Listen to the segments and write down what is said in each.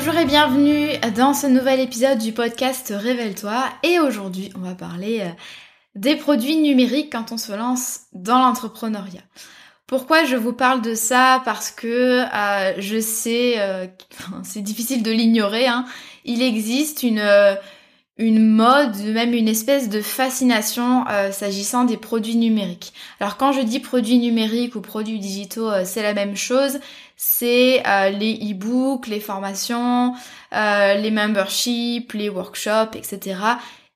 Bonjour et bienvenue dans ce nouvel épisode du podcast Révèle-toi et aujourd'hui on va parler euh, des produits numériques quand on se lance dans l'entrepreneuriat. Pourquoi je vous parle de ça? Parce que euh, je sais, euh, c'est difficile de l'ignorer, hein, il existe une, une mode, même une espèce de fascination s'agissant des produits numériques. Alors quand je dis produits numériques ou produits digitaux, c'est la même chose c'est euh, les e-books, les formations, euh, les memberships, les workshops, etc.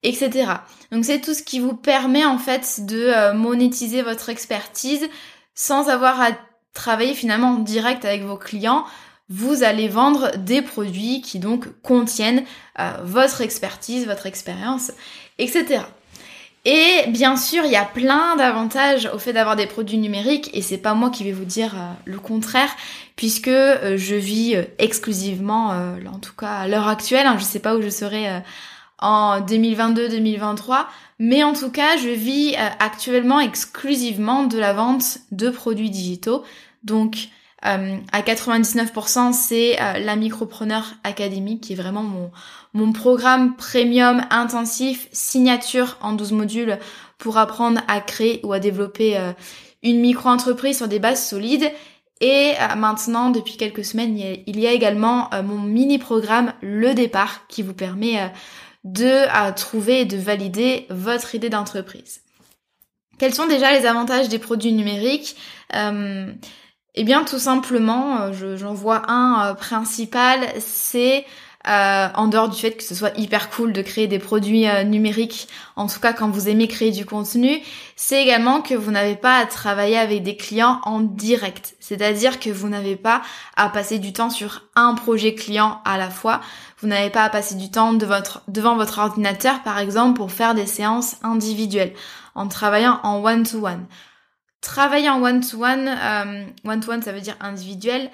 etc. Donc c'est tout ce qui vous permet en fait de euh, monétiser votre expertise sans avoir à travailler finalement en direct avec vos clients. Vous allez vendre des produits qui donc contiennent votre expertise, votre expérience, etc. Et bien sûr, il y a plein d'avantages au fait d'avoir des produits numériques et c'est pas moi qui vais vous dire euh, le contraire puisque euh, je vis euh, exclusivement, en tout cas à l'heure actuelle, hein, je sais pas où je serai en 2022-2023, mais en tout cas, je vis actuellement exclusivement de la vente de produits digitaux. Donc à 99%, c'est la Micropreneur Academy qui est vraiment mon, mon programme premium intensif signature en 12 modules pour apprendre à créer ou à développer euh, une micro-entreprise sur des bases solides. Et maintenant, depuis quelques semaines, il y a, également mon mini-programme Le Départ qui vous permet de trouver et de valider votre idée d'entreprise. Quels sont déjà les avantages des produits numériques? Eh bien, tout simplement, euh, j'en vois un euh, principal, c'est euh, en dehors du fait que ce soit hyper cool de créer des produits numériques, en tout cas quand vous aimez créer du contenu, c'est également que vous n'avez pas à travailler avec des clients en direct. C'est-à-dire que vous n'avez pas à passer du temps sur un projet client à la fois. Vous n'avez pas à passer du temps devant votre ordinateur, par exemple, pour faire des séances individuelles, en travaillant en one-to-one. one to one travailler en one-to-one, euh, one-to-one ça veut dire individuel,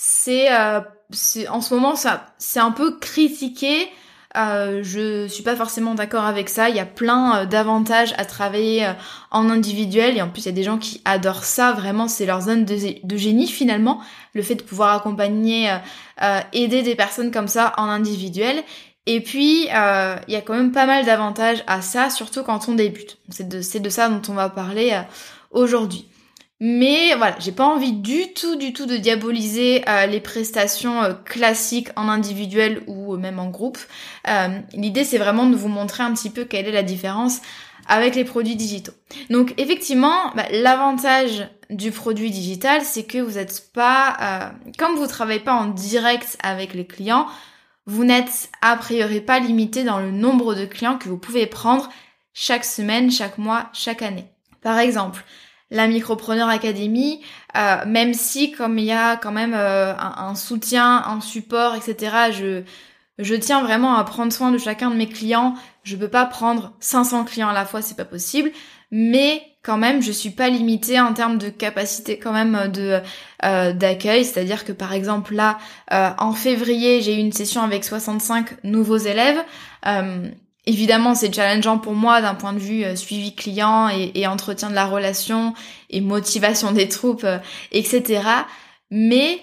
c'est euh, en ce moment ça c'est un peu critiqué. Euh, je suis pas forcément d'accord avec ça. Il y a plein euh, d'avantages à travailler en individuel et en plus il y a des gens qui adorent ça. Vraiment, c'est leur zone de, génie finalement. Le fait de pouvoir accompagner, aider des personnes comme ça en individuel. Et puis, il y a quand même pas mal d'avantages à ça, surtout quand on débute. C'est de ça dont on va parler aujourd'hui. Mais voilà, j'ai pas envie du tout, du tout de diaboliser euh, les prestations euh, classiques en individuel ou même en groupe. Euh, l'idée c'est vraiment de vous montrer un petit peu quelle est la différence avec les produits digitaux. Donc effectivement, bah, l'avantage du produit digital, c'est que vous n'êtes pas, comme vous travaillez pas en direct avec les clients, vous n'êtes a priori pas limité dans le nombre de clients que vous pouvez prendre chaque semaine, chaque mois, chaque année. Par exemple, la Micropreneur Academy, euh, même si comme il y a quand même euh, un, soutien, un support, etc., je, je tiens vraiment à prendre soin de chacun de mes clients. Je peux pas prendre 500 clients à la fois, c'est pas possible. Mais quand même, je suis pas limitée en termes de capacité quand même de euh, d'accueil. C'est-à-dire que par exemple là, en février, j'ai eu une session avec 65 nouveaux élèves. Évidemment, c'est challengeant pour moi d'un point de vue euh, suivi client et, entretien de la relation et motivation des troupes, euh, etc. Mais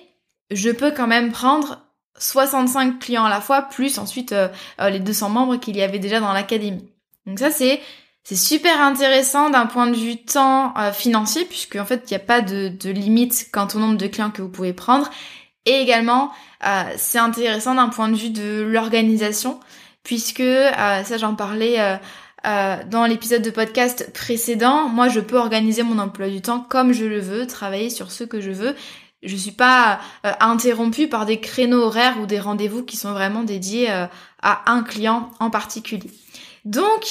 je peux quand même prendre 65 clients à la fois, plus ensuite euh, les 200 membres qu'il y avait déjà dans l'académie. Donc ça, c'est c'est super intéressant d'un point de vue temps financier, puisque en fait, il n'y a pas de, de limite quant au nombre de clients que vous pouvez prendre. Et également, c'est intéressant d'un point de vue de l'organisation, puisque euh, ça j'en parlais euh, euh, dans l'épisode de podcast précédent, moi je peux organiser mon emploi du temps comme je le veux, travailler sur ce que je veux. Je suis pas interrompue par des créneaux horaires ou des rendez-vous qui sont vraiment dédiés à un client en particulier. Donc,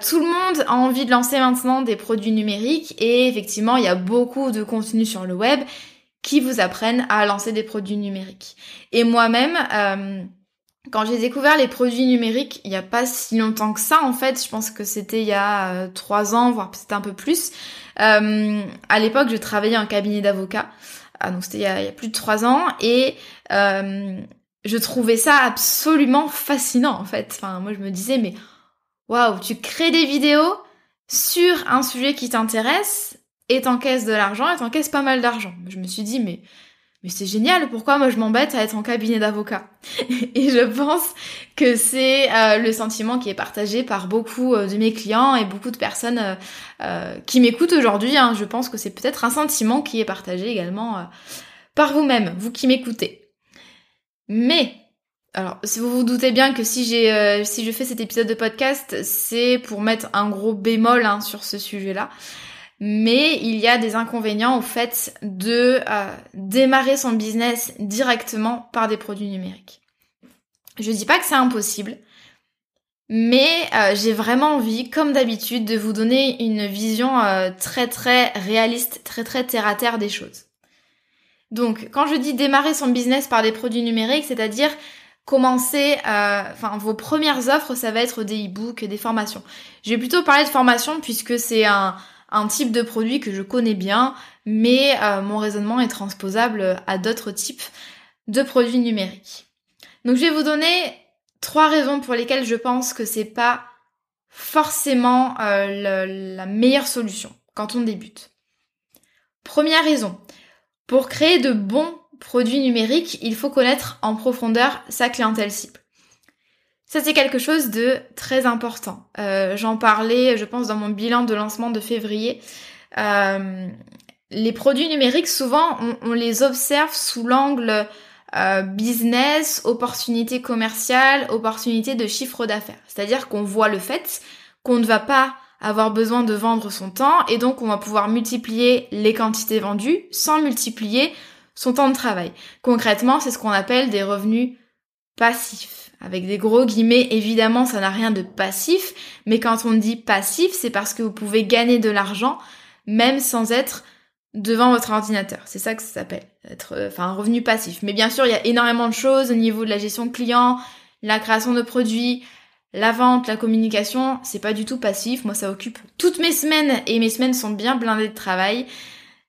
tout le monde a envie de lancer maintenant des produits numériques et effectivement, il y a beaucoup de contenu sur le web qui vous apprennent à lancer des produits numériques. Et moi-même, quand j'ai découvert les produits numériques, il n'y a pas si longtemps que ça en fait, je pense que c'était il y a euh, trois ans, voire peut-être un peu plus. Euh, à l'époque, je travaillais en cabinet d'avocat, ah, donc c'était il, y a plus de trois ans, et euh, je trouvais ça absolument fascinant en fait. Enfin, moi je me disais mais waouh, tu crées des vidéos sur un sujet qui t'intéresse et t'encaisses de l'argent et t'encaisses pas mal d'argent. Je me suis dit mais mais c'est génial, pourquoi moi je m'embête à être en cabinet d'avocat? Et je pense que c'est euh, le sentiment qui est partagé par beaucoup euh, de mes clients et beaucoup de personnes euh, qui m'écoutent aujourd'hui. Hein. Je pense que c'est peut-être un sentiment qui est partagé également par vous-même, vous qui m'écoutez. Mais alors, si vous vous doutez bien que si si je fais cet épisode de podcast, c'est pour mettre un gros bémol hein, sur ce sujet-là mais il y a des inconvénients au fait de euh, démarrer son business directement par des produits numériques. Je dis pas que c'est impossible, mais euh, j'ai vraiment envie, comme d'habitude, de vous donner une vision euh, très très réaliste, très très terre à terre des choses. Donc, quand je dis démarrer son business par des produits numériques, c'est-à-dire commencer, enfin, vos premières offres, ça va être des e-books, des formations. Je vais plutôt parler de formation puisque c'est un, un type de produit que je connais bien, mais euh, mon raisonnement est transposable à d'autres types de produits numériques. Donc je vais vous donner trois raisons pour lesquelles je pense que c'est pas forcément euh, la meilleure solution quand on débute. Première raison, pour créer de bons produits numériques, il faut connaître en profondeur sa clientèle cible. Ça, c'est quelque chose de très important. Euh, j'en parlais, je pense, dans mon bilan de lancement de février. Euh, les produits numériques, souvent, on, les observe sous l'angle euh, business, opportunité commerciale, opportunité de chiffre d'affaires. C'est-à-dire qu'on voit le fait qu'on ne va pas avoir besoin de vendre son temps et donc on va pouvoir multiplier les quantités vendues sans multiplier son temps de travail. Concrètement, c'est ce qu'on appelle des revenus passifs avec des gros guillemets, évidemment, ça n'a rien de passif, mais quand on dit passif, c'est parce que vous pouvez gagner de l'argent même sans être devant votre ordinateur. C'est ça que ça s'appelle, être euh, enfin un revenu passif. Mais bien sûr, il y a énormément de choses au niveau de la gestion client, la création de produits, la vente, la communication, c'est pas du tout passif. Moi, ça occupe toutes mes semaines et mes semaines sont bien blindées de travail.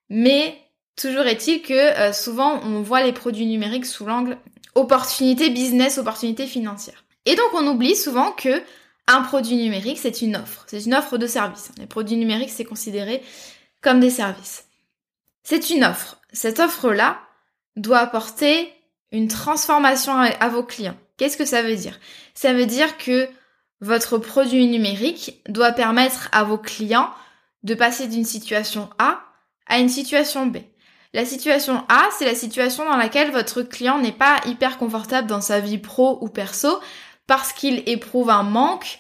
Mais toujours est-il que euh, souvent on voit les produits numériques sous l'angle opportunité business, opportunité financière. Et donc on oublie souvent que un produit numérique, c'est une offre. C'est une offre de service. Les produits numériques, c'est considéré comme des services. C'est une offre. Cette offre-là doit apporter une transformation à vos clients. Qu'est-ce que ça veut dire? Ça veut dire que votre produit numérique doit permettre à vos clients de passer d'une situation A à une situation B. La situation A, c'est la situation dans laquelle votre client n'est pas hyper confortable dans sa vie pro ou perso parce qu'il éprouve un manque,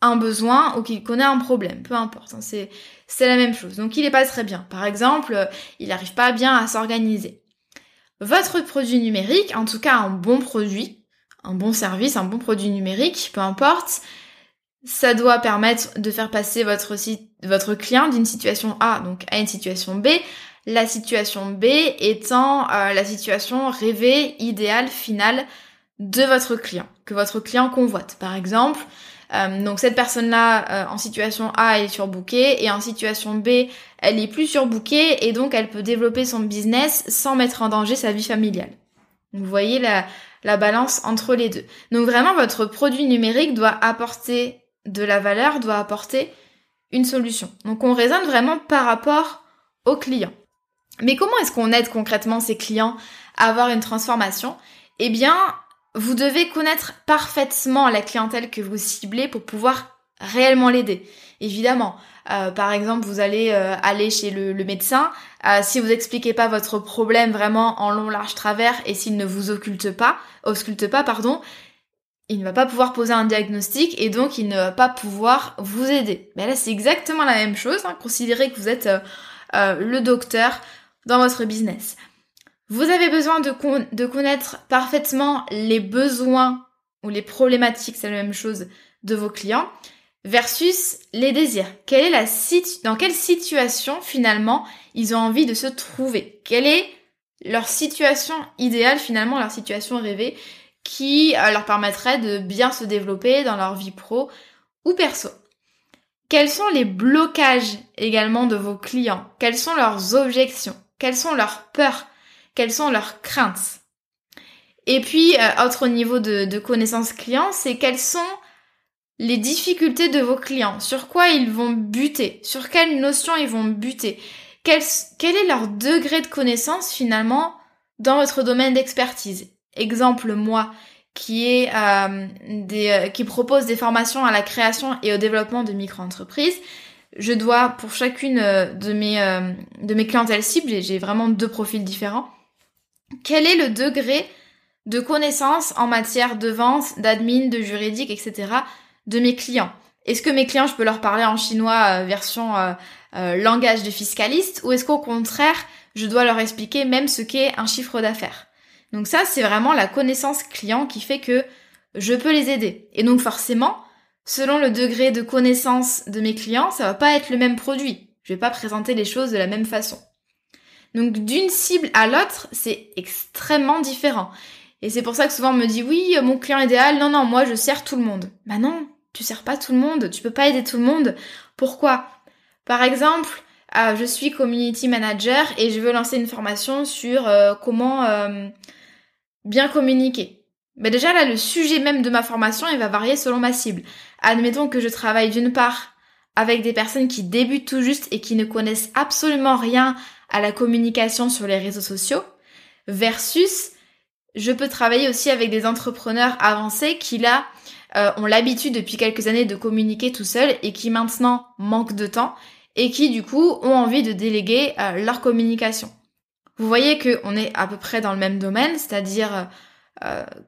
un besoin ou qu'il connaît un problème, peu importe, hein, c'est la même chose. Donc il est pas très bien. Par exemple, euh, il n'arrive pas bien à s'organiser. Votre produit numérique, en tout cas un bon produit, un bon service, un bon produit numérique, peu importe, ça doit permettre de faire passer votre, votre client d'une situation A donc à une situation B la situation B étant euh, la situation rêvée, idéale, finale de votre client, que votre client convoite. Par exemple, euh, donc cette personne-là euh, en situation A elle est surbookée et en situation B elle est plus surbookée et donc elle peut développer son business sans mettre en danger sa vie familiale. Vous voyez la, la balance entre les deux. Donc vraiment, votre produit numérique doit apporter de la valeur, doit apporter une solution. Donc on raisonne vraiment par rapport aux clients. Mais comment est-ce qu'on aide concrètement ces clients à avoir une transformation? Eh bien, vous devez connaître parfaitement la clientèle que vous ciblez pour pouvoir réellement l'aider. Évidemment, euh, par exemple, vous allez euh, aller chez le, médecin. Euh, si vous expliquez pas votre problème vraiment en long, large, travers, et s'il ne vous occulte pas, ausculte pas, pardon, il ne va pas pouvoir poser un diagnostic et donc il ne va pas pouvoir vous aider. Mais là, c'est exactement la même chose. Hein. Considérez que vous êtes le docteur dans votre business. Vous avez besoin de, connaître parfaitement les besoins ou les problématiques, c'est la même chose, de vos clients versus les désirs. Quelle est la dans quelle situation finalement ils ont envie de se trouver? Quelle est leur situation idéale finalement, leur situation rêvée qui euh, leur permettrait de bien se développer dans leur vie pro ou perso? Quels sont les blocages également de vos clients? Quelles sont leurs objections? Quelles sont leurs peurs? Quelles sont leurs craintes? Et puis, euh, autre niveau de, connaissance client, c'est quels sont les difficultés de vos clients, sur quoi ils vont buter, sur quelles notions ils vont buter, quel, est leur degré de connaissance finalement dans votre domaine d'expertise? Exemple, moi, qui euh, euh, qui propose des formations à la création et au développement de micro-entreprises, je dois pour chacune euh, de mes de mes clientèles cibles, j'ai vraiment deux profils différents. Quel est le degré de connaissance en matière de vente, d'admin, de juridique, etc de mes clients? Est-ce que mes clients, je peux leur parler en chinois euh, version euh, euh, langage de fiscaliste ou est-ce qu'au contraire, je dois leur expliquer même ce qu'est un chiffre d'affaires? Donc ça, c'est vraiment la connaissance client qui fait que je peux les aider. Et donc forcément, selon le degré de connaissance de mes clients, ça va pas être le même produit. Je vais pas présenter les choses de la même façon. Donc d'une cible à l'autre, c'est extrêmement différent. Et c'est pour ça que souvent on me dit oui, mon client idéal, non, non, moi je sers tout le monde. Bah non, tu sers pas tout le monde, tu peux pas aider tout le monde. Pourquoi? Par exemple, euh, je suis community manager et je veux lancer une formation sur euh, comment euh, bien communiquer. Mais déjà là, le sujet même de ma formation, il va varier selon ma cible. Admettons que je travaille d'une part avec des personnes qui débutent tout juste et qui ne connaissent absolument rien à la communication sur les réseaux sociaux, versus je peux travailler aussi avec des entrepreneurs avancés qui là euh, ont l'habitude depuis quelques années de communiquer tout seuls et qui maintenant manquent de temps et qui du coup ont envie de déléguer euh, leur communication. Vous voyez qu'on est à peu près dans le même domaine, c'est-à-dire euh,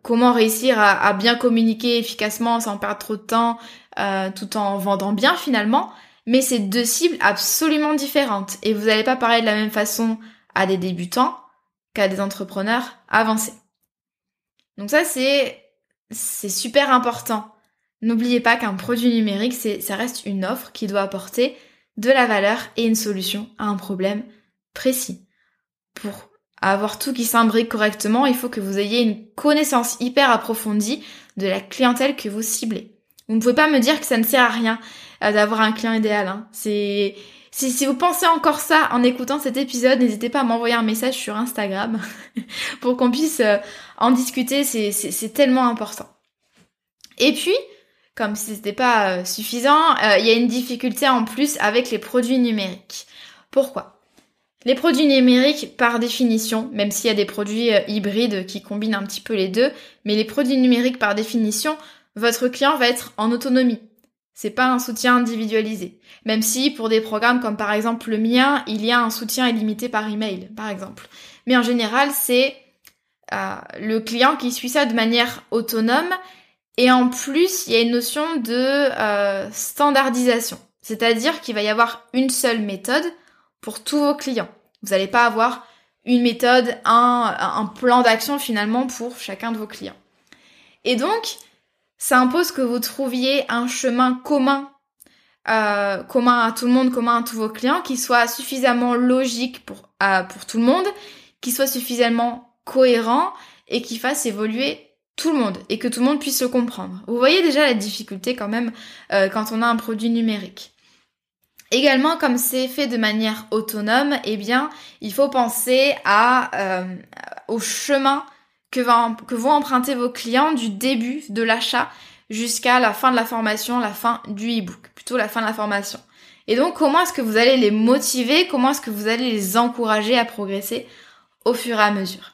comment réussir à, bien communiquer efficacement sans perdre trop de temps tout en vendant bien finalement, mais c'est deux cibles absolument différentes et vous n'allez pas parler de la même façon à des débutants qu'à des entrepreneurs avancés. Donc ça, c'est, c'est super important. N'oubliez pas qu'un produit numérique, c'est, ça reste une offre qui doit apporter de la valeur et une solution à un problème précis. Pour avoir tout qui s'imbrique correctement, il faut que vous ayez une connaissance hyper approfondie de la clientèle que vous ciblez. Vous ne pouvez pas me dire que ça ne sert à rien euh, d'avoir un client idéal. Hein. Si, vous pensez encore ça en écoutant cet épisode, n'hésitez pas à m'envoyer un message sur Instagram pour qu'on puisse euh, en discuter, c'est tellement important. Et puis, comme si c'était pas euh, suffisant, il y a une difficulté en plus avec les produits numériques. Pourquoi? Les produits numériques, par définition, même s'il y a des produits hybrides qui combinent un petit peu les deux, mais les produits numériques, par définition, votre client va être en autonomie. C'est pas un soutien individualisé. Même si pour des programmes comme par exemple le mien, il y a un soutien illimité par email, par exemple. Mais en général, c'est euh, le client qui suit ça de manière autonome. Et en plus, il y a une notion de euh, standardisation. C'est-à-dire qu'il va y avoir une seule méthode pour tous vos clients. Vous n'allez pas avoir une méthode, un, plan d'action finalement pour chacun de vos clients. Et donc, ça impose que vous trouviez un chemin commun, euh, commun à tout le monde, commun à tous vos clients, qui soit suffisamment logique pour, pour tout le monde, qui soit suffisamment cohérent et qui fasse évoluer tout le monde et que tout le monde puisse le comprendre. Vous voyez déjà la difficulté quand même euh, quand on a un produit numérique. Également, comme c'est fait de manière autonome, eh bien, il faut penser à, euh, au chemin que, que vont emprunter vos clients du début de l'achat jusqu'à la fin de la formation, la fin du e-book, plutôt la fin de la formation. Et donc, comment est-ce que vous allez les motiver? Comment est-ce que vous allez les encourager à progresser au fur et à mesure?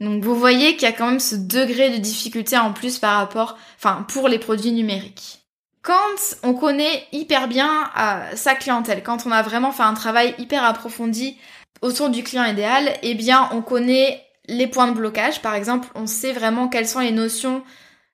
Donc, vous voyez qu'il y a quand même ce degré de difficulté en plus par rapport, enfin, pour les produits numériques. Quand on connaît hyper bien euh, sa clientèle, quand on a vraiment fait un travail hyper approfondi autour du client idéal, eh bien, on connaît les points de blocage. Par exemple, on sait vraiment quelles sont les notions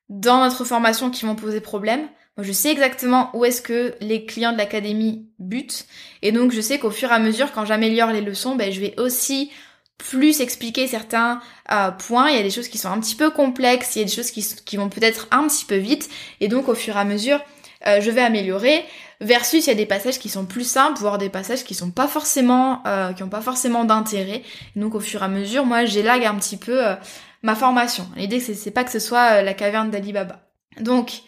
dans notre formation qui vont poser problème. Moi, je sais exactement où est-ce que les clients de l'académie butent. Et donc, je sais qu'au fur et à mesure, quand j'améliore les leçons, ben, je vais aussi plus expliquer certains euh, points. Il y a des choses qui sont un petit peu complexes, il y a des choses qui, qui vont peut-être un petit peu vite. Et donc, au fur et à mesure, euh, je vais améliorer. Versus, il y a des passages qui sont plus simples, voire des passages qui sont pas forcément, euh, qui ont pas forcément d'intérêt. Donc, au fur et à mesure, moi, j'élague un petit peu ma formation. L'idée, c'est pas que ce soit la caverne d'Alibaba. Donc,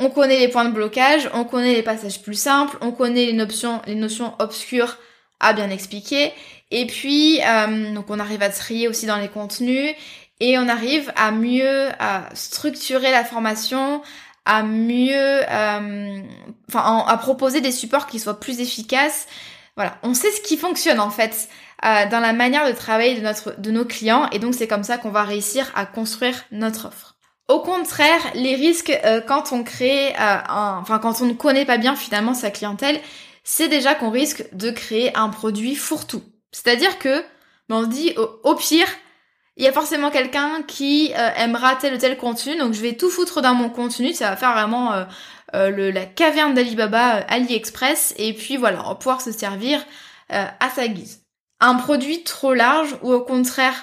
on connaît les points de blocage, on connaît les passages plus simples, on connaît les notions, obscures à bien expliquer. Et puis, euh, donc on arrive à trier aussi dans les contenus et on arrive à mieux à structurer la formation, à mieux, euh, enfin, à proposer des supports qui soient plus efficaces. Voilà, on sait ce qui fonctionne en fait euh, dans la manière de travailler de notre, de nos clients et donc c'est comme ça qu'on va réussir à construire notre offre. Au contraire, les risques euh, quand on crée, euh, enfin quand on ne connaît pas bien finalement sa clientèle, c'est déjà qu'on risque de créer un produit fourre-tout. C'est-à-dire que ben, on se dit au, pire, il y a forcément quelqu'un qui euh, aimera tel ou tel contenu, donc je vais tout foutre dans mon contenu, ça va faire vraiment le, la caverne d'Alibaba AliExpress, et puis voilà, on va pouvoir se servir à sa guise. Un produit trop large ou au contraire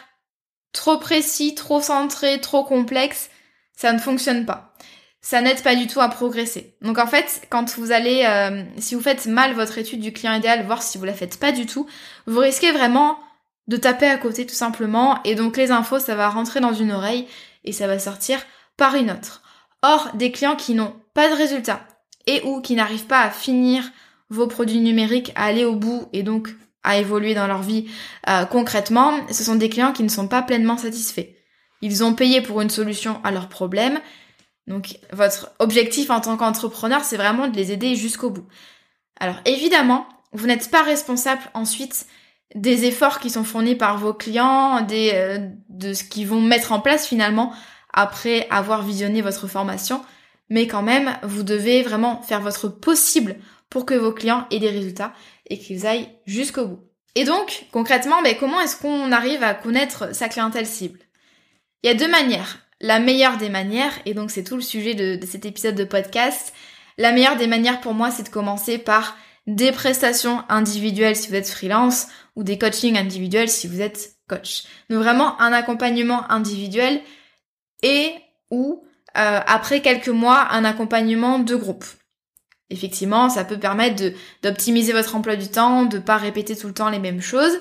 trop précis, trop centré, trop complexe, ça ne fonctionne pas. Ça n'aide pas du tout à progresser. Donc en fait, quand vous allez, euh, si vous faites mal votre étude du client idéal, voir si vous la faites pas du tout, vous risquez vraiment de taper à côté tout simplement, et donc les infos, ça va rentrer dans une oreille et ça va sortir par une autre. Or, des clients qui n'ont pas de résultats et ou qui n'arrivent pas à finir vos produits numériques, à aller au bout et donc à évoluer dans leur vie euh, concrètement, ce sont des clients qui ne sont pas pleinement satisfaits. Ils ont payé pour une solution à leur problème. Donc votre objectif en tant qu'entrepreneur, c'est vraiment de les aider jusqu'au bout. Alors évidemment, vous n'êtes pas responsable ensuite des efforts qui sont fournis par vos clients, des, euh, de ce qu'ils vont mettre en place finalement après avoir visionné votre formation. Mais quand même, vous devez vraiment faire votre possible pour que vos clients aient des résultats et qu'ils aillent jusqu'au bout. Et donc, concrètement, ben, comment est-ce qu'on arrive à connaître sa clientèle cible? Il y a deux manières. La meilleure des manières, et donc c'est tout le sujet de, cet épisode de podcast, la meilleure des manières pour moi, c'est de commencer par des prestations individuelles si vous êtes freelance ou des coachings individuels si vous êtes coach. Donc vraiment un accompagnement individuel et ou euh, après quelques mois un accompagnement de groupe. Effectivement, ça peut permettre d'optimiser votre emploi du temps, de pas répéter tout le temps les mêmes choses,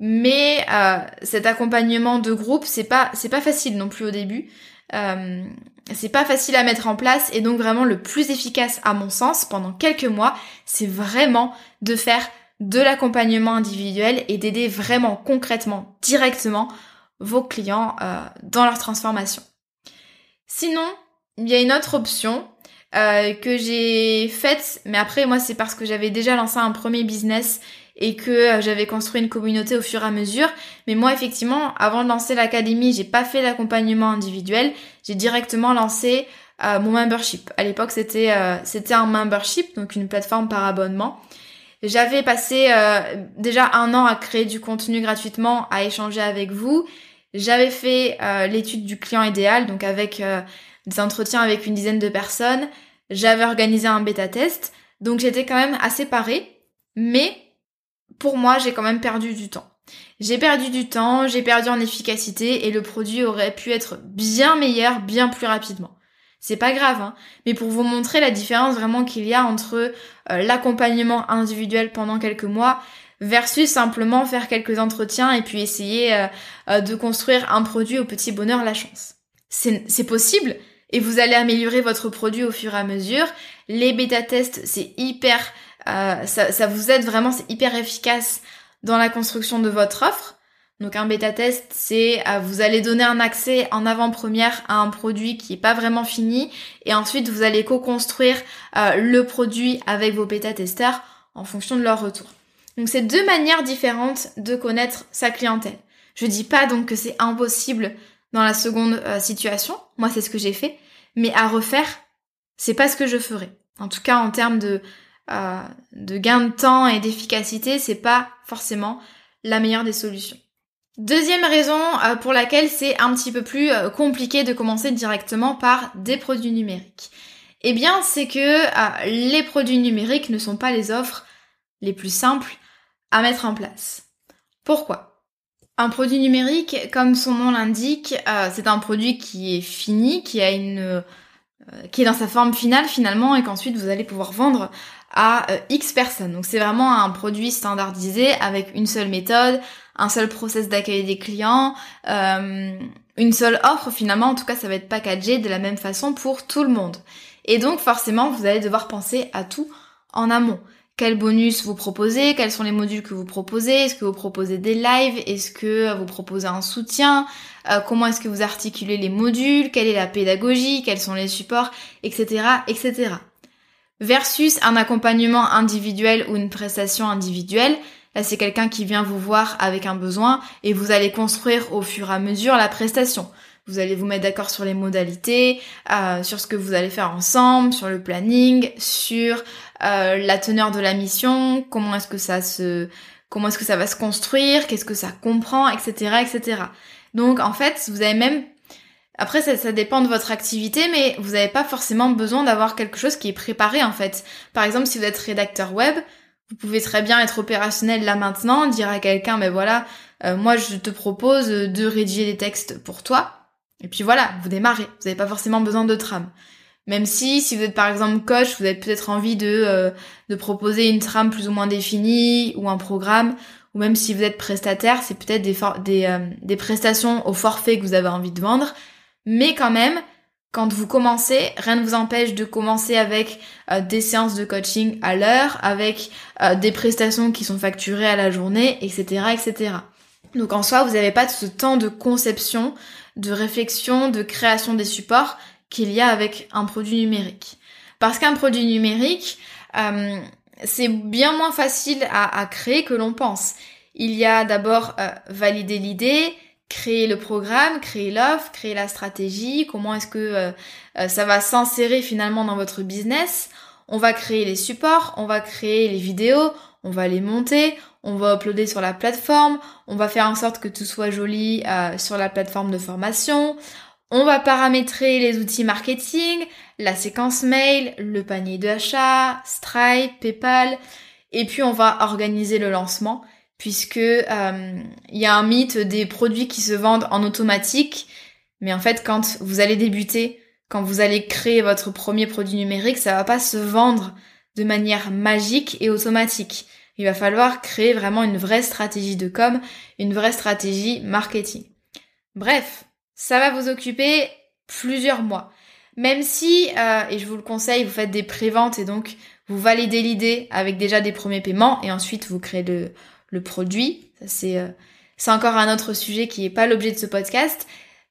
mais euh, cet accompagnement de groupe, c'est pas c'est pas facile non plus au début. Euh, c'est pas facile à mettre en place et donc vraiment le plus efficace à mon sens pendant quelques mois, c'est vraiment de faire de l'accompagnement individuel et d'aider vraiment concrètement, directement vos clients euh, dans leur transformation. Sinon, il y a une autre option euh, que j'ai faite, mais après moi c'est parce que j'avais déjà lancé un premier business et que euh, j'avais construit une communauté au fur et à mesure. Mais moi, effectivement, avant de lancer l'académie, j'ai pas fait d'accompagnement individuel. J'ai directement lancé euh, mon membership. À l'époque, c'était euh, c'était un membership, donc une plateforme par abonnement. J'avais passé déjà un an à créer du contenu gratuitement, à échanger avec vous. J'avais fait l'étude du client idéal, donc avec des entretiens avec une dizaine de personnes. J'avais organisé un bêta test, donc j'étais quand même assez parée. Mais pour moi, j'ai quand même perdu du temps. J'ai perdu du temps, j'ai perdu en efficacité et le produit aurait pu être bien meilleur, bien plus rapidement. C'est pas grave, hein, mais pour vous montrer la différence vraiment qu'il y a entre euh, l'accompagnement individuel pendant quelques mois versus simplement faire quelques entretiens et puis essayer euh, euh, de construire un produit au petit bonheur la chance. C'est possible et vous allez améliorer votre produit au fur et à mesure. Les bêta tests, c'est hyper ça, ça, vous aide vraiment, c'est hyper efficace dans la construction de votre offre. Donc un bêta test, c'est euh, vous allez donner un accès en avant-première à un produit qui est pas vraiment fini et ensuite vous allez co-construire euh, le produit avec vos bêta testeurs en fonction de leur retour. Donc c'est deux manières différentes de connaître sa clientèle. Je dis pas donc que c'est impossible dans la seconde euh, situation. Moi c'est ce que j'ai fait, mais à refaire, c'est pas ce que je ferais. En tout cas en termes de de gain de temps et d'efficacité, c'est pas forcément la meilleure des solutions. Deuxième raison euh, pour laquelle c'est un petit peu plus euh, compliqué de commencer directement par des produits numériques. Eh bien, c'est que euh, les produits numériques ne sont pas les offres les plus simples à mettre en place. Pourquoi? Un produit numérique, comme son nom l'indique, c'est un produit qui est fini, qui a une qui est dans sa forme finale finalement et qu'ensuite vous allez pouvoir vendre à X personnes. Donc c'est vraiment un produit standardisé avec une seule méthode, un seul process d'accueil des clients, euh, une seule offre finalement, en tout cas ça va être packagé de la même façon pour tout le monde. Et donc forcément vous allez devoir penser à tout en amont. Quel bonus vous proposez Quels sont les modules que vous proposez Est-ce que vous proposez des lives Est-ce que vous proposez un soutien euh, Comment est-ce que vous articulez les modules Quelle est la pédagogie Quels sont les supports Etc. etc. Versus un accompagnement individuel ou une prestation individuelle, Là, c'est quelqu'un qui vient vous voir avec un besoin et vous allez construire au fur et à mesure la prestation. Vous allez vous mettre d'accord sur les modalités, euh, sur ce que vous allez faire ensemble, sur le planning, sur euh, la teneur de la mission, comment est-ce que ça se, comment est-ce que ça va se construire, qu'est-ce que ça comprend, etc., etc. Donc en fait, vous avez même après, ça, ça, dépend de votre activité, mais vous n'avez pas forcément besoin d'avoir quelque chose qui est préparé en fait. Par exemple, si vous êtes rédacteur web, vous pouvez très bien être opérationnel là maintenant, dire à quelqu'un, mais ben voilà, euh, moi je te propose de rédiger des textes pour toi. Et puis voilà, vous démarrez. Vous n'avez pas forcément besoin de trame. Même si, si vous êtes par exemple coach, vous avez peut-être envie de, euh, de proposer une trame plus ou moins définie ou un programme. Ou même si vous êtes prestataire, c'est peut-être des, euh, des prestations au forfait que vous avez envie de vendre. Mais quand même, quand vous commencez, rien ne vous empêche de commencer avec euh, des séances de coaching à l'heure, avec euh, des prestations qui sont facturées à la journée, etc., etc. Donc en soi, vous n'avez pas ce temps de conception, de réflexion, de création des supports qu'il y a avec un produit numérique. Parce qu'un produit numérique, euh, c'est bien moins facile à, à créer que l'on pense. Il y a d'abord valider l'idée, créer le programme, créer l'offre, créer la stratégie, comment est-ce que euh, euh, ça va s'insérer finalement dans votre business. On va créer les supports, on va créer les vidéos, on va les monter, on va uploader sur la plateforme, on va faire en sorte que tout soit joli euh, sur la plateforme de formation. On va paramétrer les outils marketing, la séquence mail, le panier d'achat, Stripe, PayPal, et puis on va organiser le lancement puisque euh, il y a un mythe des produits qui se vendent en automatique, mais en fait quand vous allez débuter, quand vous allez créer votre premier produit numérique, ça va pas se vendre de manière magique et automatique. Il va falloir créer vraiment une vraie stratégie de com, une vraie stratégie marketing. Bref, ça va vous occuper plusieurs mois. Même si, euh, et je vous le conseille, vous faites des préventes et donc vous validez l'idée avec déjà des premiers paiements et ensuite vous créez le, le produit. C'est euh, c'est encore un autre sujet qui n'est pas l'objet de ce podcast.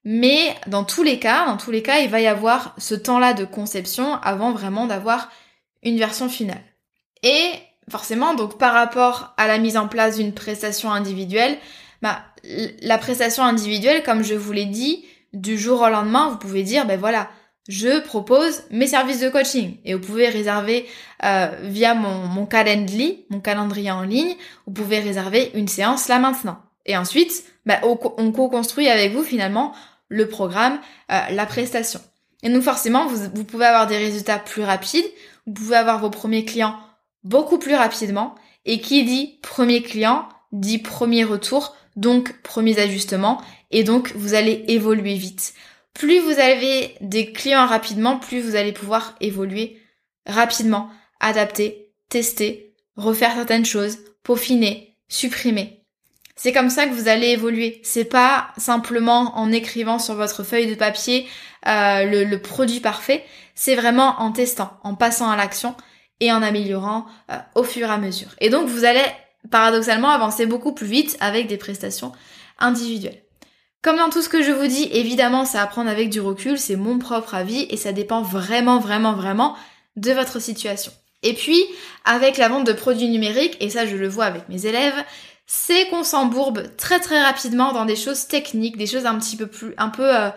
Mais dans tous les cas, dans tous les cas, il va y avoir ce temps-là de conception avant vraiment d'avoir une version finale. Et forcément, donc par rapport à la mise en place d'une prestation individuelle, bah, la prestation individuelle, comme je vous l'ai dit, du jour au lendemain, vous pouvez dire, ben voilà, je propose mes services de coaching et vous pouvez réserver euh, via mon, mon mon calendrier en ligne, vous pouvez réserver une séance là maintenant. Et ensuite, bah, on, co-construit avec vous finalement le programme, euh, la prestation. Et donc forcément, vous, vous pouvez avoir des résultats plus rapides, vous pouvez avoir vos premiers clients beaucoup plus rapidement. Et qui dit premier client dit premier retour, donc premiers ajustements, et donc vous allez évoluer vite plus vous avez des clients rapidement, plus vous allez pouvoir évoluer rapidement, adapter, tester, refaire certaines choses, peaufiner, supprimer. C'est comme ça que vous allez évoluer. C'est pas simplement en écrivant sur votre feuille de papier euh, le, produit parfait. C'est vraiment en testant, en passant à l'action et en améliorant euh, au fur et à mesure. Et donc vous allez paradoxalement avancer beaucoup plus vite avec des prestations individuelle. Comme dans tout ce que je vous dis, évidemment, c'est à avec du recul, c'est mon propre avis et ça dépend vraiment, vraiment, vraiment de votre situation. Et puis, avec la vente de produits numériques, et ça je le vois avec mes élèves, c'est qu'on s'embourbe très très rapidement dans des choses techniques, des choses un petit peu plus, un peu euh,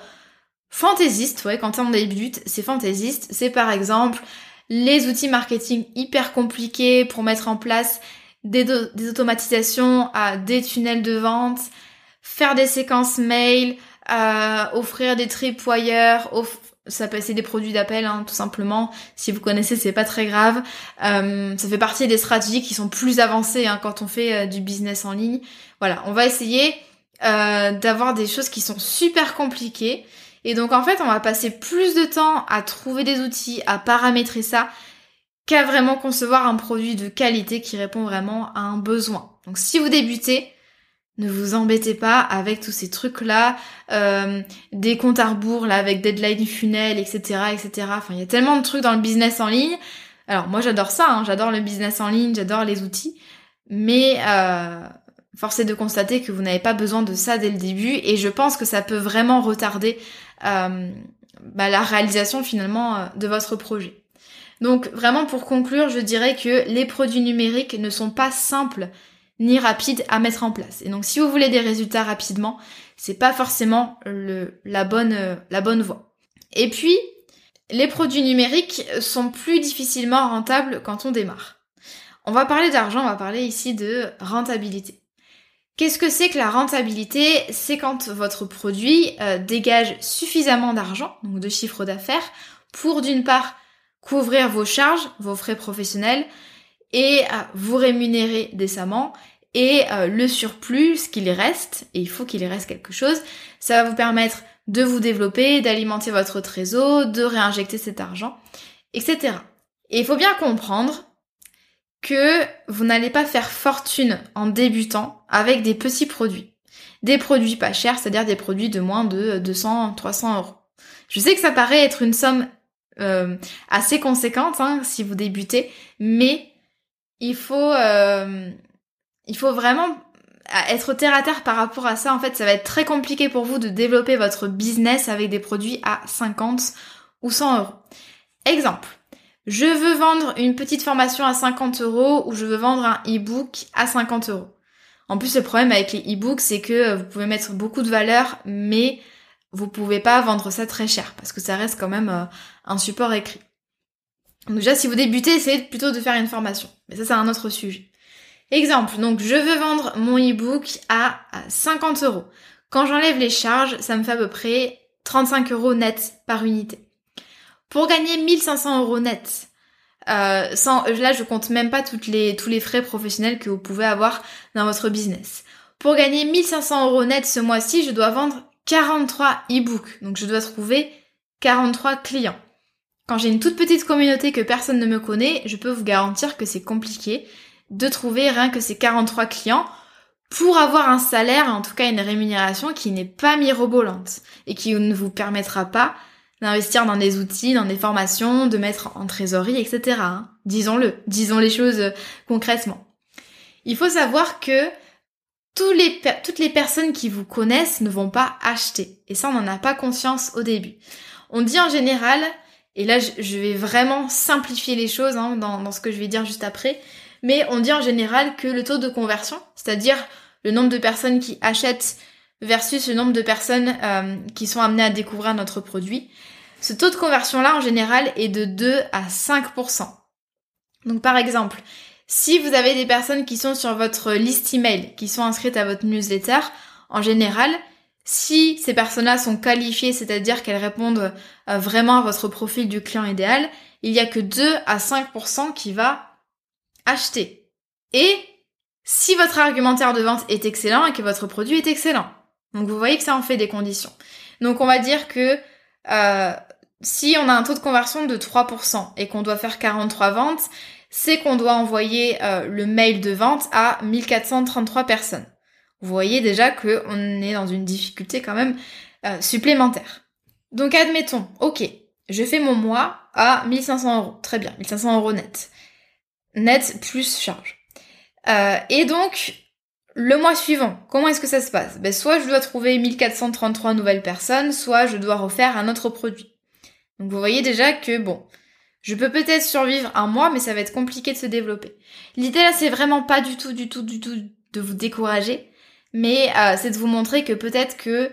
fantaisistes, ouais, quand on débute, c'est fantaisiste. C'est par exemple les outils marketing hyper compliqués pour mettre en place des automatisations, à des tunnels de vente, faire des séquences mail, euh, offrir des tripwires, ça peut c'est des produits d'appel hein, tout simplement. Si vous connaissez, c'est pas très grave. Euh, ça fait partie des stratégies qui sont plus avancées hein, quand on fait euh, du business en ligne. Voilà, on va essayer d'avoir des choses qui sont super compliquées. Et donc en fait, on va passer plus de temps à trouver des outils, à paramétrer ça, qu'à vraiment concevoir un produit de qualité qui répond vraiment à un besoin. Donc si vous débutez, ne vous embêtez pas avec tous ces trucs-là, euh, des comptes à rebours là avec deadline funnel, etc., etc. Enfin, il y a tellement de trucs dans le business en ligne. Alors moi j'adore ça, hein, j'adore le business en ligne, j'adore les outils, mais euh, force est de constater que vous n'avez pas besoin de ça dès le début, et je pense que ça peut vraiment retarder euh, bah, la réalisation finalement euh, de votre projet. Donc vraiment pour conclure, je dirais que les produits numériques ne sont pas simples ni rapide à mettre en place. Et donc si vous voulez des résultats rapidement, c'est pas forcément le, la, bonne, euh, la bonne voie. Et puis, les produits numériques sont plus difficilement rentables quand on démarre. On va parler d'argent, on va parler ici de rentabilité. Qu'est-ce que c'est que la rentabilité? C'est quand votre produit euh, dégage suffisamment d'argent, donc de chiffre d'affaires, pour d'une part couvrir vos charges, vos frais professionnels, et à vous rémunérer décemment, et euh, le surplus, ce qu'il reste, et il faut qu'il reste quelque chose, ça va vous permettre de vous développer, d'alimenter votre trésor, de réinjecter cet argent, etc. Et il faut bien comprendre que vous n'allez pas faire fortune en débutant avec des petits produits. Des produits pas chers, c'est-à-dire des produits de moins de 200, 300 euros. Je sais que ça paraît être une somme euh, assez conséquente hein, si vous débutez, mais il faut, euh, il faut vraiment être terre à terre par rapport à ça. En fait, ça va être très compliqué pour vous de développer votre business avec des produits à 50 ou 100 euros. Exemple. Je veux vendre une petite formation à 50 euros ou je veux vendre un e-book à 50 euros. En plus, le problème avec les e-books, c'est que vous pouvez mettre beaucoup de valeur, mais vous pouvez pas vendre ça très cher parce que ça reste quand même euh, un support écrit. Donc déjà, si vous débutez, essayez plutôt de faire une formation. Mais ça, c'est un autre sujet. Exemple, donc je veux vendre mon e-book à 50 euros. Quand j'enlève les charges, ça me fait à peu près 35 euros net par unité. Pour gagner 1500 euros net, euh, sans, là je compte même pas toutes les, tous les frais professionnels que vous pouvez avoir dans votre business. Pour gagner 1500 euros net ce mois-ci, je dois vendre 43 e-books. Donc je dois trouver 43 clients. Quand j'ai une toute petite communauté que personne ne me connaît, je peux vous garantir que c'est compliqué de trouver rien que ces 43 clients pour avoir un salaire, en tout cas une rémunération qui n'est pas mirobolante et qui ne vous permettra pas d'investir dans des outils, dans des formations, de mettre en trésorerie, etc. Hein. Disons-le, disons les choses concrètement. Il faut savoir que toutes les personnes qui vous connaissent ne vont pas acheter. Et ça, on n'en a pas conscience au début. On dit en général, et là je vais vraiment simplifier les choses hein, dans ce que je vais dire juste après, mais on dit en général que le taux de conversion, c'est-à-dire le nombre de personnes qui achètent versus le nombre de personnes euh, qui sont amenées à découvrir notre produit, ce taux de conversion-là en général est de 2 à 5%. Donc par exemple, si vous avez des personnes qui sont sur votre liste email, qui sont inscrites à votre newsletter, en général, si ces personnes-là sont qualifiées, c'est-à-dire qu'elles répondent euh, vraiment à votre profil du client idéal, il y a que 2 à 5% qui va acheter. Et si votre argumentaire de vente est excellent et que votre produit est excellent. Donc vous voyez que ça en fait des conditions. Donc on va dire que euh, si on a un taux de conversion de 3% et qu'on doit faire 43 ventes, c'est qu'on doit envoyer euh, le mail de vente à 1433 personnes. Vous voyez déjà qu'on est dans une difficulté quand même euh, supplémentaire. Donc admettons, ok, je fais mon mois à 1500 euros. Très bien, 1500 euros net net plus charge. Euh, et donc, Le mois suivant, comment est-ce que ça se passe? Ben, Soit je dois trouver 1433 nouvelles personnes, soit je dois refaire un autre produit. Donc vous voyez déjà que bon, je peux peut-être survivre un mois, mais ça va être compliqué de se développer. L'idée là, c'est vraiment pas du tout, du tout, du tout de vous décourager, mais euh, c'est de vous montrer que peut-être que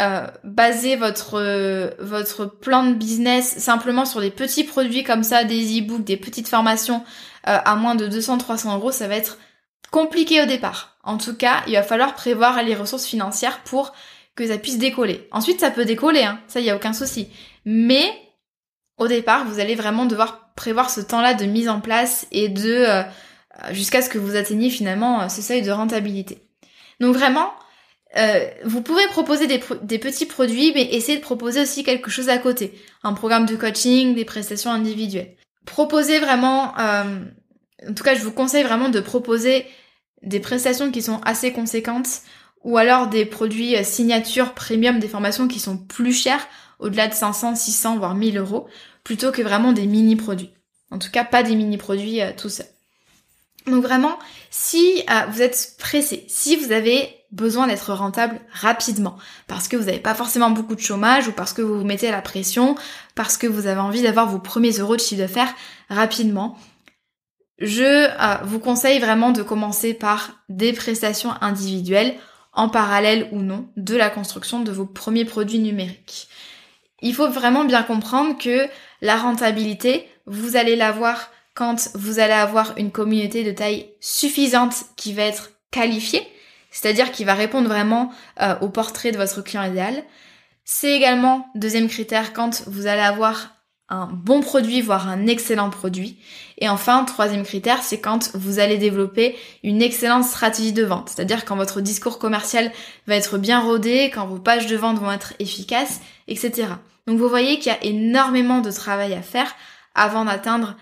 euh, baser votre euh, votre plan de business simplement sur des petits produits comme ça, des e-books, des petites formations à moins de 200-300 euros, ça va être compliqué au départ. En tout cas, il va falloir prévoir les ressources financières pour que ça puisse décoller. Ensuite, ça peut décoller, hein, ça y a aucun souci. Mais au départ, vous allez vraiment devoir prévoir ce temps-là de mise en place et de euh, jusqu'à ce que vous atteigniez finalement euh, ce seuil de rentabilité. Donc vraiment, euh, vous pouvez proposer des, petits produits, mais essayez de proposer aussi quelque chose à côté. Un programme de coaching, des prestations individuelles. Proposez vraiment, en tout cas je vous conseille vraiment de proposer des prestations qui sont assez conséquentes ou alors des produits signature premium, des formations qui sont plus chères au-delà de 500, 600, voire 1000 euros, plutôt que vraiment des mini-produits. En tout cas, pas des mini-produits euh, tout seuls. Donc vraiment, si euh, vous êtes pressé, si vous avez besoin d'être rentable rapidement, parce que vous n'avez pas forcément beaucoup de chômage ou parce que vous vous mettez à la pression, parce que vous avez envie d'avoir vos premiers euros de chiffre d'affaires rapidement, je euh, vous conseille vraiment de commencer par des prestations individuelles en parallèle ou non de la construction de vos premiers produits numériques. Il faut vraiment bien comprendre que la rentabilité, vous allez l'avoir quand vous allez avoir une communauté de taille suffisante qui va être qualifiée, c'est-à-dire qui va répondre vraiment euh, au portrait de votre client idéal. C'est également, deuxième critère, quand vous allez avoir un bon produit, voire un excellent produit. Et enfin, troisième critère, c'est quand vous allez développer une excellente stratégie de vente. C'est-à-dire quand votre discours commercial va être bien rodé, quand vos pages de vente vont être efficaces, etc. Donc vous voyez qu'il y a énormément de travail à faire avant d'atteindre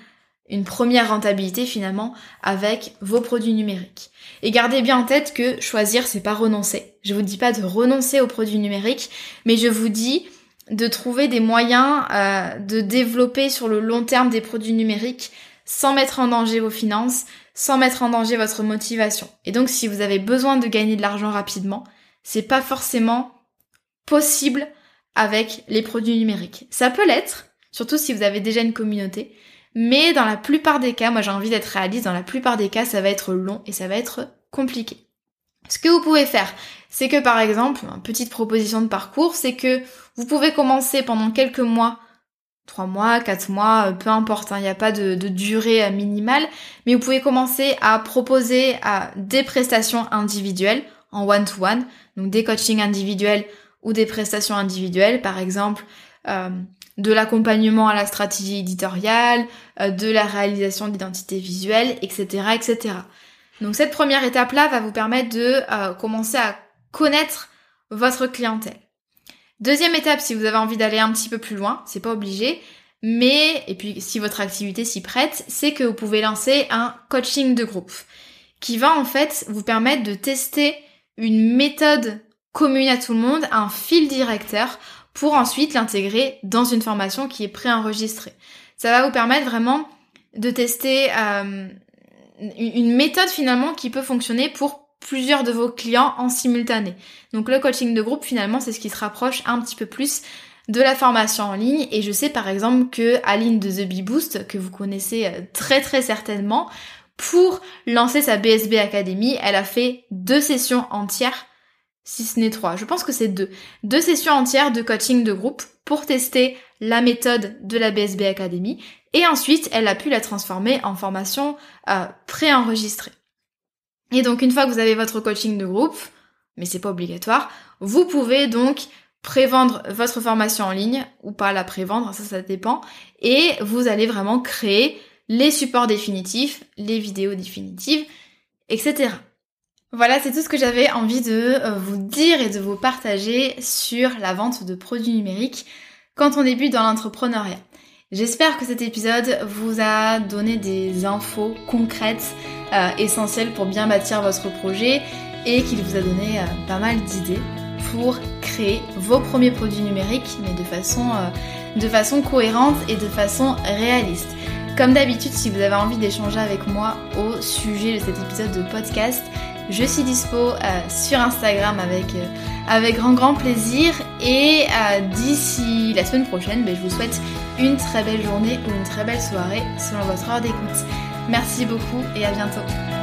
une première rentabilité finalement avec vos produits numériques. Et gardez bien en tête que choisir c'est pas renoncer. Je vous dis pas de renoncer aux produits numériques, mais je vous dis de trouver des moyens euh, de développer sur le long terme des produits numériques sans mettre en danger vos finances, sans mettre en danger votre motivation. Et donc si vous avez besoin de gagner de l'argent rapidement, c'est pas forcément possible avec les produits numériques. Ça peut l'être, surtout si vous avez déjà une communauté, mais dans la plupart des cas, moi j'ai envie d'être réaliste, dans la plupart des cas, ça va être long et ça va être compliqué. Ce que vous pouvez faire, c'est que par exemple, petite proposition de parcours, c'est que vous pouvez commencer pendant quelques mois, 3 mois, 4 mois, euh, peu importe, hein, il n'y a pas de, durée euh, minimale, mais vous pouvez commencer à proposer des prestations individuelles en one-to-one, -one, donc des coachings individuels ou des prestations individuelles, par exemple euh, de l'accompagnement à la stratégie éditoriale, euh, de la réalisation d'identité visuelle, etc., etc. Donc cette première étape-là va vous permettre de euh, commencer à connaître votre clientèle. Deuxième étape, si vous avez envie d'aller un petit peu plus loin, c'est pas obligé, mais, et puis si votre activité s'y prête, c'est que vous pouvez lancer un coaching de groupe qui va en fait vous permettre de tester une méthode commune à tout le monde, un fil directeur pour ensuite l'intégrer dans une formation qui est préenregistrée. Ça va vous permettre vraiment de tester euh, une méthode finalement qui peut fonctionner pour plusieurs de vos clients en simultané. Donc le coaching de groupe finalement c'est ce qui se rapproche un petit peu plus de la formation en ligne et je sais par exemple que Aline de The Bee Boost que vous connaissez euh, très très certainement pour lancer sa BSB Academy, elle a fait deux sessions entières si ce n'est trois. Je pense que c'est deux. Deux sessions entières de coaching de groupe pour tester la méthode de la BSB Academy. Et ensuite, elle a pu la transformer en formation euh, préenregistrée. Et donc, une fois que vous avez votre coaching de groupe, mais c'est pas obligatoire, vous pouvez donc prévendre votre formation en ligne ou pas la prévendre, ça ça dépend, et vous allez vraiment créer les supports définitifs, les vidéos définitives, etc. Voilà, c'est tout ce que j'avais envie de euh, vous dire et de vous partager sur la vente de produits numériques quand on débute dans l'entrepreneuriat. J'espère que cet épisode vous a donné des infos concrètes, euh, essentielles pour bien bâtir votre projet et qu'il vous a donné euh, pas mal d'idées pour créer vos premiers produits numériques, mais de façon, de façon cohérente et de façon réaliste. Comme d'habitude, si vous avez envie d'échanger avec moi au sujet de cet épisode de podcast, Je suis dispo sur Instagram avec, avec grand grand plaisir. Et d'ici la semaine prochaine, ben, je vous souhaite une très belle journée ou une très belle soirée selon votre heure d'écoute. Merci beaucoup et à bientôt.